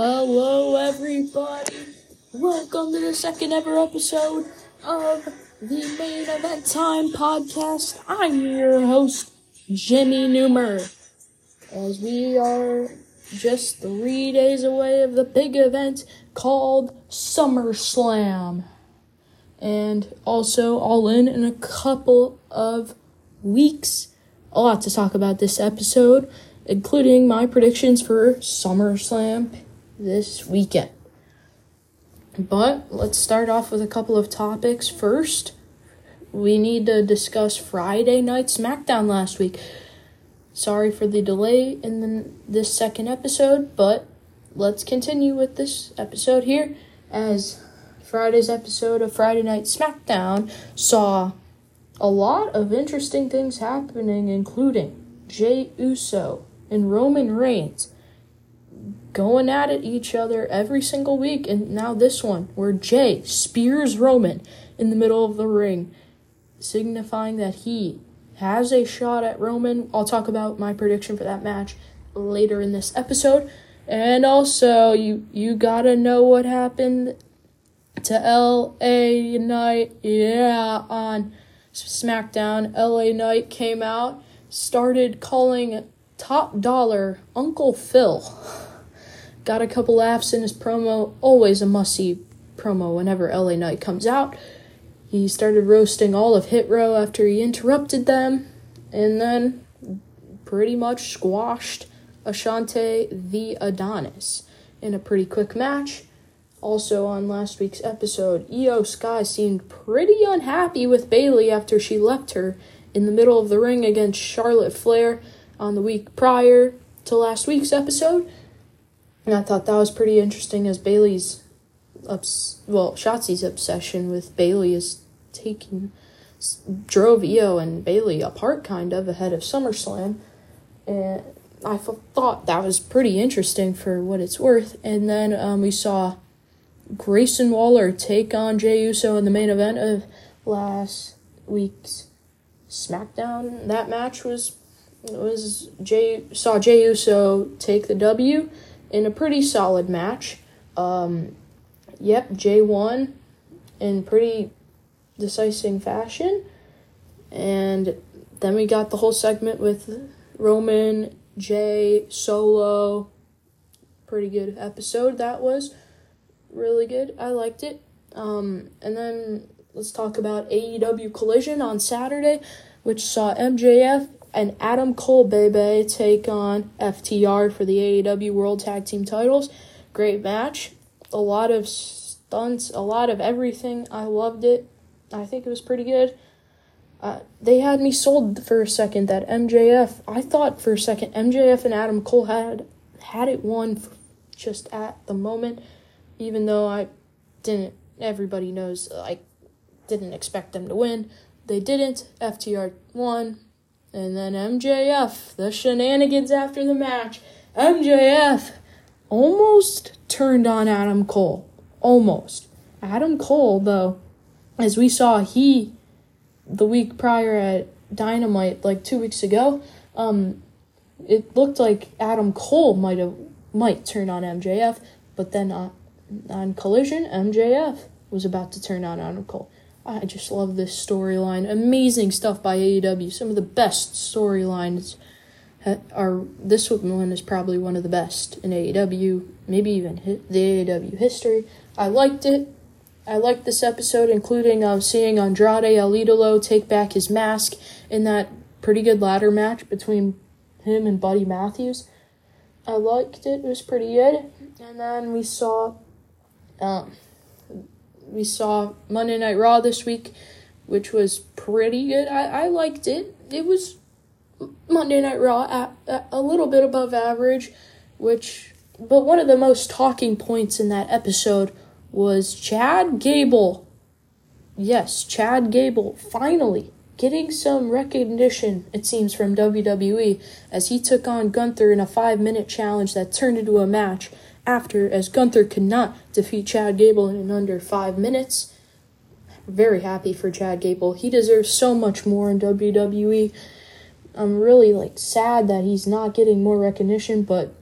Hello, everybody. Welcome to the second ever episode of the Main Event Time podcast. I'm your host, Jimmy Newmer. As we are just three days away of the big event called SummerSlam. And also, all in in a couple of weeks. A lot to talk about this episode, including my predictions for SummerSlam this weekend. But let's start off with a couple of topics. First, we need to discuss Friday Night SmackDown last week. Sorry for the delay in the, this second episode, but let's continue with this episode here as Friday's episode of Friday Night SmackDown saw a lot of interesting things happening, including Jey Uso and Roman Reigns going at it each other every single week. And now this one, where Jey spears Roman in the middle of the ring, signifying that he has a shot at Roman. I'll talk about my prediction for that match later in this episode. And also, you you gotta know what happened to LA Knight. Yeah, on SmackDown, LA Knight came out, started calling Top Dolla Uncle Phil. Got a couple laughs in his promo. Always a must see promo whenever LA Knight comes out. He started roasting all of Hit Row after he interrupted them, and then pretty much squashed Ashante the Adonis in a pretty quick match. Also, on last week's episode, Iyo Sky seemed pretty unhappy with Bayley after she left her in the middle of the ring against Charlotte Flair on the week prior to last week's episode. And I thought that was pretty interesting as Bayley's ups well, Shotzi's obsession with Bayley is taking drove Iyo and Bayley apart kind of ahead of SummerSlam. And I thought that was pretty interesting for what it's worth. And then um, we saw Grayson Waller take on Jey Uso in the main event of last week's SmackDown. That match was was Jey saw Jey Uso take the W in a pretty solid match. Um, yep, Jey won in pretty decisive fashion. And then we got the whole segment with Roman, Jey, Solo. Pretty good episode that was. Really good. I liked it. Um, and then let's talk about AEW Collision on Saturday, which saw MJF and Adam Cole Bebe take on FTR for the AEW World Tag Team titles. Great match. A lot of stunts, a lot of everything. I loved it. I think it was pretty good. Uh, they had me sold for a second that MJF. I thought for a second MJF and Adam Cole had had it won just at the moment, even though I didn't. Everybody knows I didn't expect them to win. They didn't. FTR won. And then MJF, the shenanigans after the match. MJF almost turned on Adam Cole. Almost. Adam Cole, though, as we saw, he, the week prior at Dynamite, like two weeks ago, um, it looked like Adam Cole might have might turn on MJF, but then on, on Collision, MJF was about to turn on Adam Cole. I just love this storyline. Amazing stuff by AEW. Some of the best storylines are. This one is probably one of the best in AEW, maybe even the AEW history. I liked it. I liked this episode, including uh, seeing Andrade El Idolo take back his mask in that pretty good ladder match between him and Buddy Matthews. I liked it. It was pretty good. And then we saw. Um, we saw Monday Night Raw this week, which was pretty good. I, I liked it. It was Monday Night Raw at, at a little bit above average, which but one of the most talking points in that episode was Chad Gable. Yes, Chad Gable finally getting some recognition, it seems, from WWE as he took on Gunther in a five minute challenge that turned into a match after, as Gunther could not defeat Chad Gable in under five minutes. Very happy for Chad Gable. He deserves so much more in WWE. I'm really like sad that he's not getting more recognition, but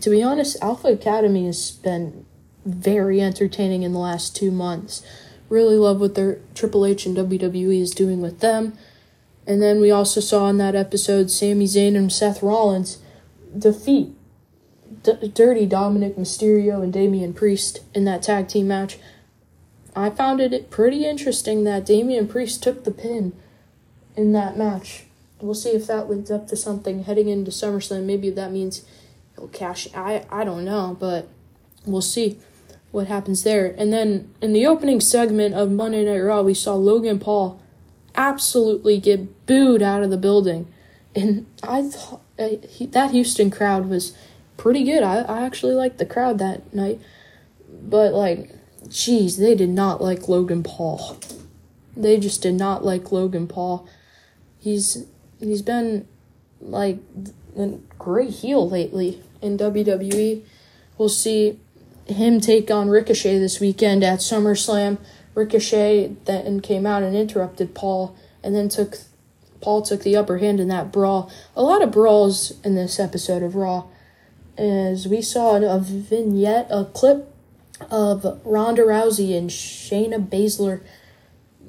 to be honest, Alpha Academy has been very entertaining in the last two months. Really love what their Triple H and WWE is doing with them. And then we also saw in that episode Sami Zayn and Seth Rollins defeat Dirty Dominik Mysterio and Damian Priest in that tag team match. I found it pretty interesting that Damian Priest took the pin in that match. We'll see if that leads up to something heading into SummerSlam. Maybe that means he'll cash. I I don't know, but we'll see what happens there. And then in the opening segment of Monday Night Raw, we saw Logan Paul absolutely get booed out of the building, and I thought uh, he, that Houston crowd was pretty good. I I actually liked the crowd that night, but like, jeez, they did not like Logan Paul. They just did not like Logan Paul. He's he's been like a great heel lately in WWE. We'll see him take on Ricochet this weekend at SummerSlam. Ricochet then came out and interrupted Paul, and then took Paul took the upper hand in that brawl. A lot of brawls in this episode of Raw, as we saw a vignette, a clip of Ronda Rousey and Shayna Baszler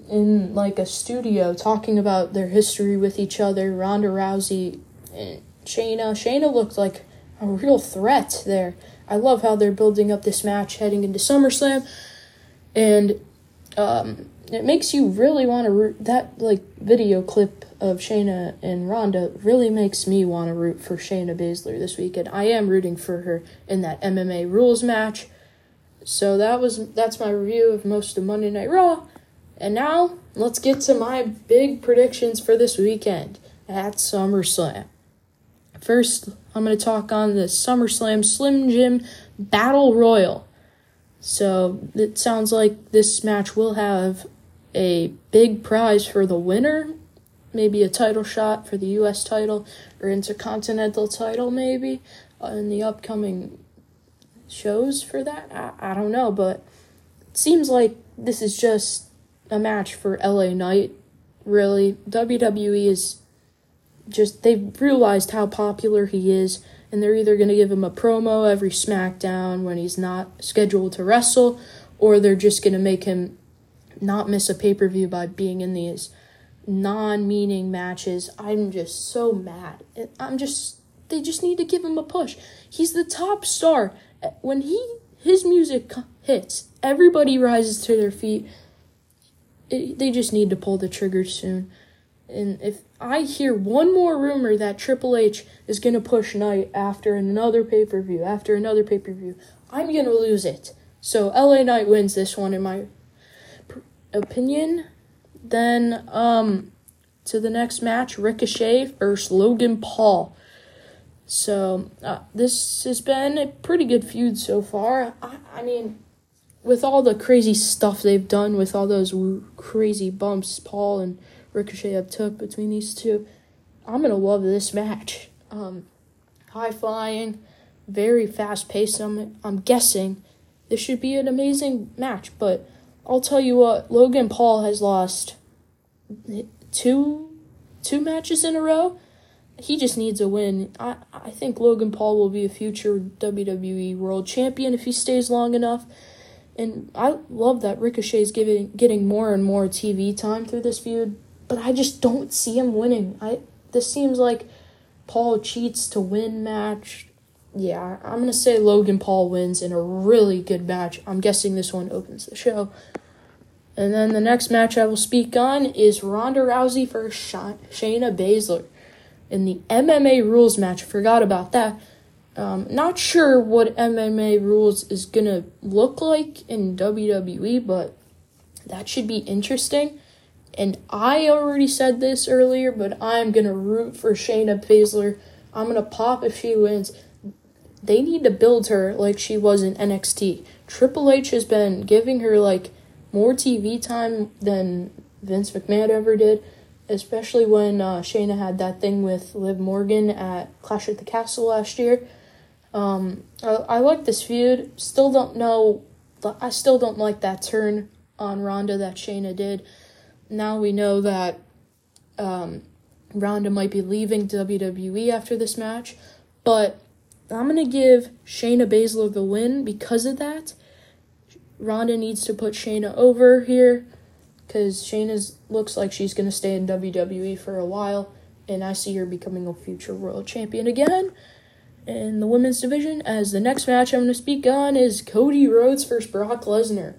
in like a studio talking about their history with each other. Ronda Rousey and Shayna. Shayna looked like a real threat there. I love how they're building up this match heading into SummerSlam, and um, it makes you really want to root. That like video clip of Shayna and Ronda really makes me want to root for Shayna Baszler this weekend. I am rooting for her in that MMA rules match. So that was that's my review of most of Monday Night Raw. And now let's get to my big predictions for this weekend at SummerSlam. First, I'm going to talk on the SummerSlam Slim Jim Battle Royal. So it sounds like this match will have a big prize for the winner, maybe a title shot for the U.S. title or intercontinental title, maybe uh, in the upcoming shows for that. I, I don't know, but it seems like this is just a match for LA Knight. Really, WWE is just they've realized how popular he is, and they're either going to give him a promo every SmackDown when he's not scheduled to wrestle, or they're just going to make him not miss a pay per view by being in these non meaning matches. I'm just so mad. I'm just, they just need to give him a push. He's the top star. When he his music hits, everybody rises to their feet. It, they just need to pull the trigger soon. And if I hear one more rumor that Triple H is going to push Knight after another pay per view, after another pay per view, I'm going to lose it. So LA Knight wins this one, in my opinion. Then, um, to the next match Ricochet versus Logan Paul. So, uh, this has been a pretty good feud so far. I, I mean, with all the crazy stuff they've done, with all those w- crazy bumps Paul and Ricochet have took between these two, I'm gonna love this match. Um, high flying, very fast paced. I'm I'm guessing this should be an amazing match. But I'll tell you what, Logan Paul has lost two two matches in a row. He just needs a win. I I think Logan Paul will be a future WWE World Champion if he stays long enough. And I love that Ricochet's giving getting more and more TV time through this feud but I just don't see him winning. I this seems like Paul cheats to win match. Yeah, I'm gonna say Logan Paul wins in a really good match. I'm guessing this one opens the show. And then the next match I will speak on is Ronda Rousey versus Shayna Baszler in the MMA rules match. Forgot about that. Um, not sure what MMA rules is gonna look like in WWE, but that should be interesting. And I already said this earlier, but I'm gonna root for Shayna Baszler. I'm gonna pop if she wins. They need to build her like she was in NXT. Triple H has been giving her like more TV time than Vince McMahon ever did, especially when uh, Shayna had that thing with Liv Morgan at Clash at the Castle last year. Um, I, I like this feud. Still don't know. I still don't like that turn on Ronda that Shayna did now we know that um, Ronda might be leaving WWE after this match, but I'm gonna give Shayna Baszler the win because of that. Ronda needs to put Shayna over here because Shayna looks like she's gonna stay in WWE for a while, and I see her becoming a future world champion again in the women's division. As the next match I'm gonna speak on is Cody Rhodes versus Brock Lesnar.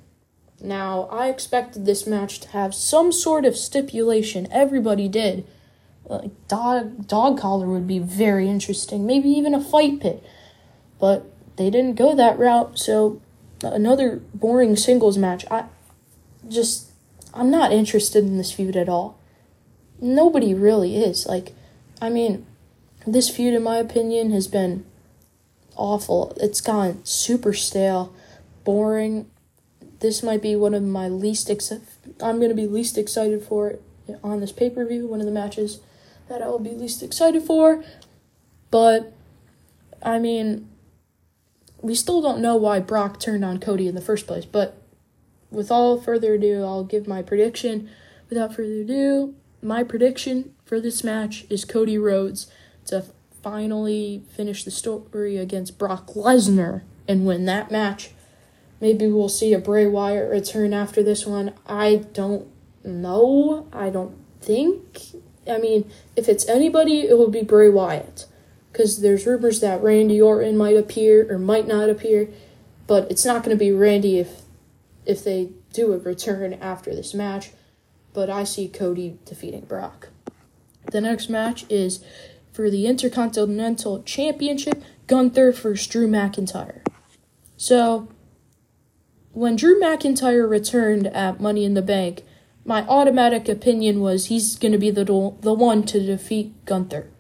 Now, I expected this match to have some sort of stipulation. Everybody did like dog dog collar would be very interesting. Maybe even a fight pit, but they didn't go that route. So another boring singles match. I just I'm not interested in this feud at all. Nobody really is. Like, I mean, this feud, in my opinion, has been awful. It's gone super stale, boring. This might be one of my least ex- I'm gonna be least excited for it on this pay per view. One of the matches that I will be least excited for. But, I mean, we still don't know why Brock turned on Cody in the first place. But with all further ado, I'll give my prediction. Without further ado, my prediction for this match is Cody Rhodes to finally finish the story against Brock Lesnar and win that match. Maybe we'll see a Bray Wyatt return after this one. I don't know. I don't think I mean, if it's anybody, it will be Bray Wyatt. Because there's rumors that Randy Orton might appear or might not appear. But it's not going to be Randy if if they do a return after this match. But I see Cody defeating Brock. The next match is for the Intercontinental Championship Gunther versus Drew McIntyre. So, when Drew McIntyre returned at Money in the Bank, my automatic opinion was he's going to be the the one to defeat Gunther.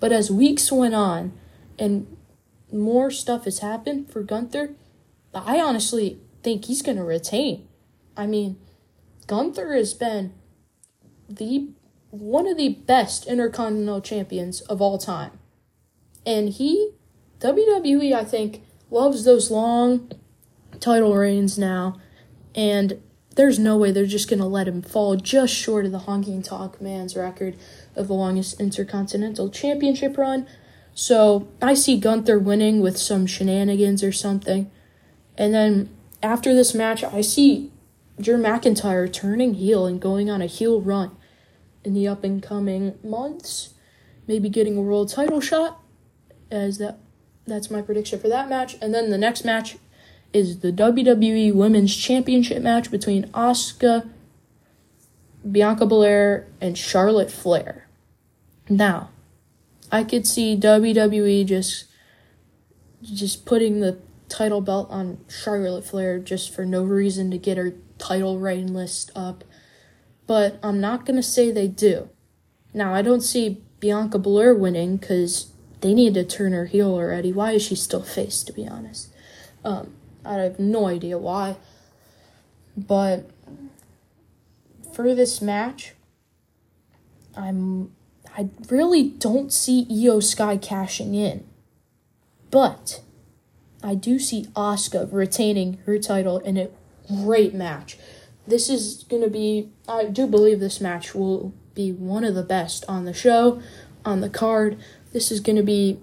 But as weeks went on and more stuff has happened for Gunther, I honestly think he's going to retain. I mean, Gunther has been the one of the best intercontinental champions of all time. And he WWE I think loves those long title reigns now and there's no way they're just going to let him fall just short of the Honky Tonk Man's record of the longest Intercontinental Championship run. So I see Gunther winning with some shenanigans or something. And then after this match, I see Drew McIntyre turning heel and going on a heel run in the up and coming months. Maybe getting a world title shot, as that that's my prediction for that match. And then the next match is the WWE Women's Championship match between Asuka, Bianca Belair, and Charlotte Flair. Now, I could see WWE just just putting the title belt on Charlotte Flair just for no reason to get her title reign list up. But I'm not going to say they do. Now, I don't see Bianca Belair winning because they need to turn her heel already. Why is she still face, to be honest? Um, I have no idea why. But for this match, I'm I really don't see Iyo Sky cashing in. But I do see Asuka retaining her title in a great match. This is going to be I do believe this match will be one of the best on the show, on the card. This is going to be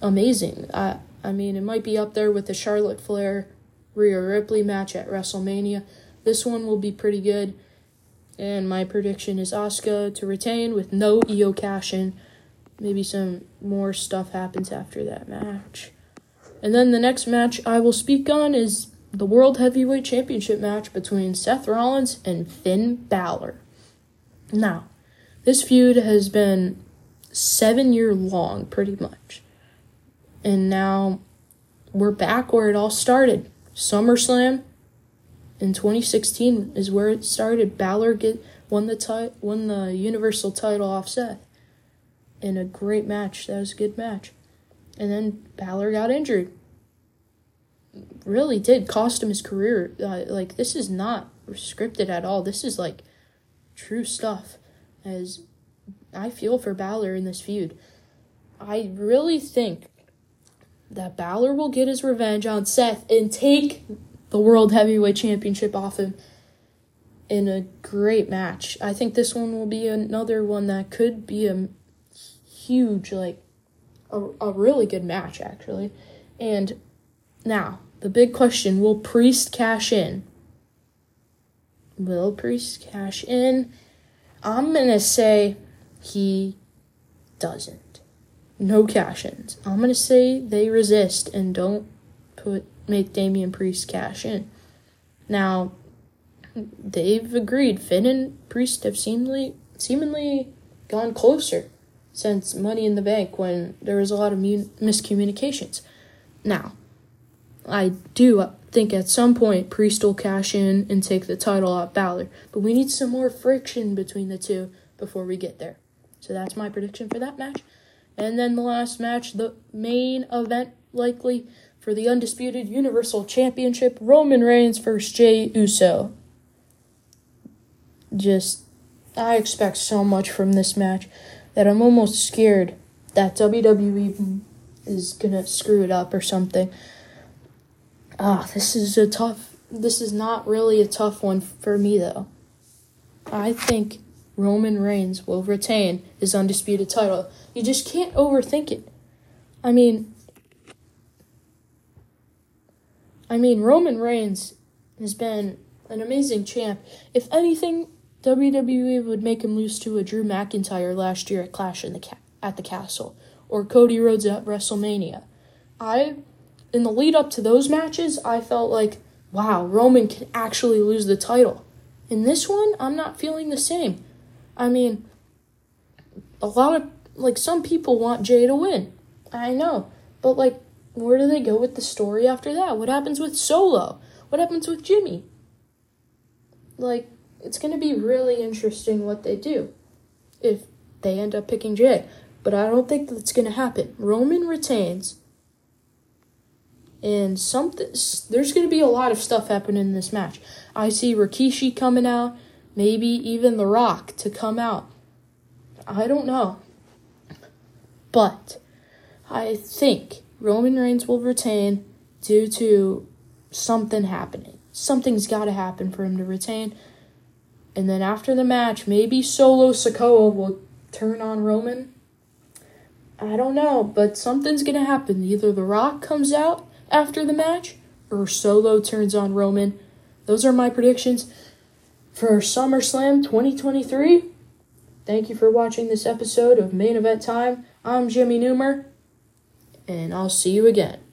amazing. I I mean, it might be up there with the Charlotte Flair Rhea Ripley match at WrestleMania. This one will be pretty good. And my prediction is Asuka to retain with no Iyo cash in. Maybe some more stuff happens after that match. And then the next match I will speak on is the World Heavyweight Championship match between Seth Rollins and Finn Balor. Now, this feud has been seven year long, pretty much and now we're back where it all started. SummerSlam in 2016 is where it started. Balor get won the ti- won the Universal title off Seth in a great match. That was a good match. And then Balor got injured. Really did cost him his career. Uh, like this is not scripted at all. This is like true stuff. As I feel for Balor in this feud. I really think that Balor will get his revenge on Seth and take the World Heavyweight Championship off him in a great match. I think this one will be another one that could be a huge, like, a, a really good match, actually. And now, the big question will Priest cash in? Will Priest cash in? I'm going to say he doesn't. No cash ins. I'm to say they resist and don't put make Damian Priest cash in. Now, they've agreed. Finn and Priest have seemingly seemingly gone closer since Money in the Bank when there was a lot of mun- miscommunications. Now, I do think at some point Priest will cash in and take the title off Balor, but we need some more friction between the two before we get there. So that's my prediction for that match. And then the last match, the main event likely for the undisputed Universal Championship, Roman Reigns versus Jey Uso. Just, I expect so much from this match that I'm almost scared that WWE is gonna screw it up or something. Ah, this is a tough. This is not really a tough one for me though. I think Roman Reigns will retain his undisputed title. You just can't overthink it. I mean, I mean Roman Reigns has been an amazing champ. If anything, WWE would make him lose to a Drew McIntyre last year at Clash in the Ca- at the Castle or Cody Rhodes at WrestleMania. I in the lead up to those matches, I felt like, wow, Roman can actually lose the title. In this one, I'm not feeling the same. I mean, a lot of like some people want Jey to win. I know. But like where do they go with the story after that? What happens with Solo? What happens with Jimmy? Like it's going to be really interesting what they do if they end up picking Jey. But I don't think that's going to happen. Roman retains. And something there's going to be a lot of stuff happening in this match. I see Rikishi coming out, maybe even The Rock to come out. I don't know. But I think Roman Reigns will retain due to something happening. Something's got to happen for him to retain. And then after the match, maybe Solo Sikoa will turn on Roman. I don't know, but something's going to happen. Either The Rock comes out after the match or Solo turns on Roman. Those are my predictions for SummerSlam 2023. Thank you for watching this episode of Main Event Time. I'm Jimmy Newmer, and I'll see you again.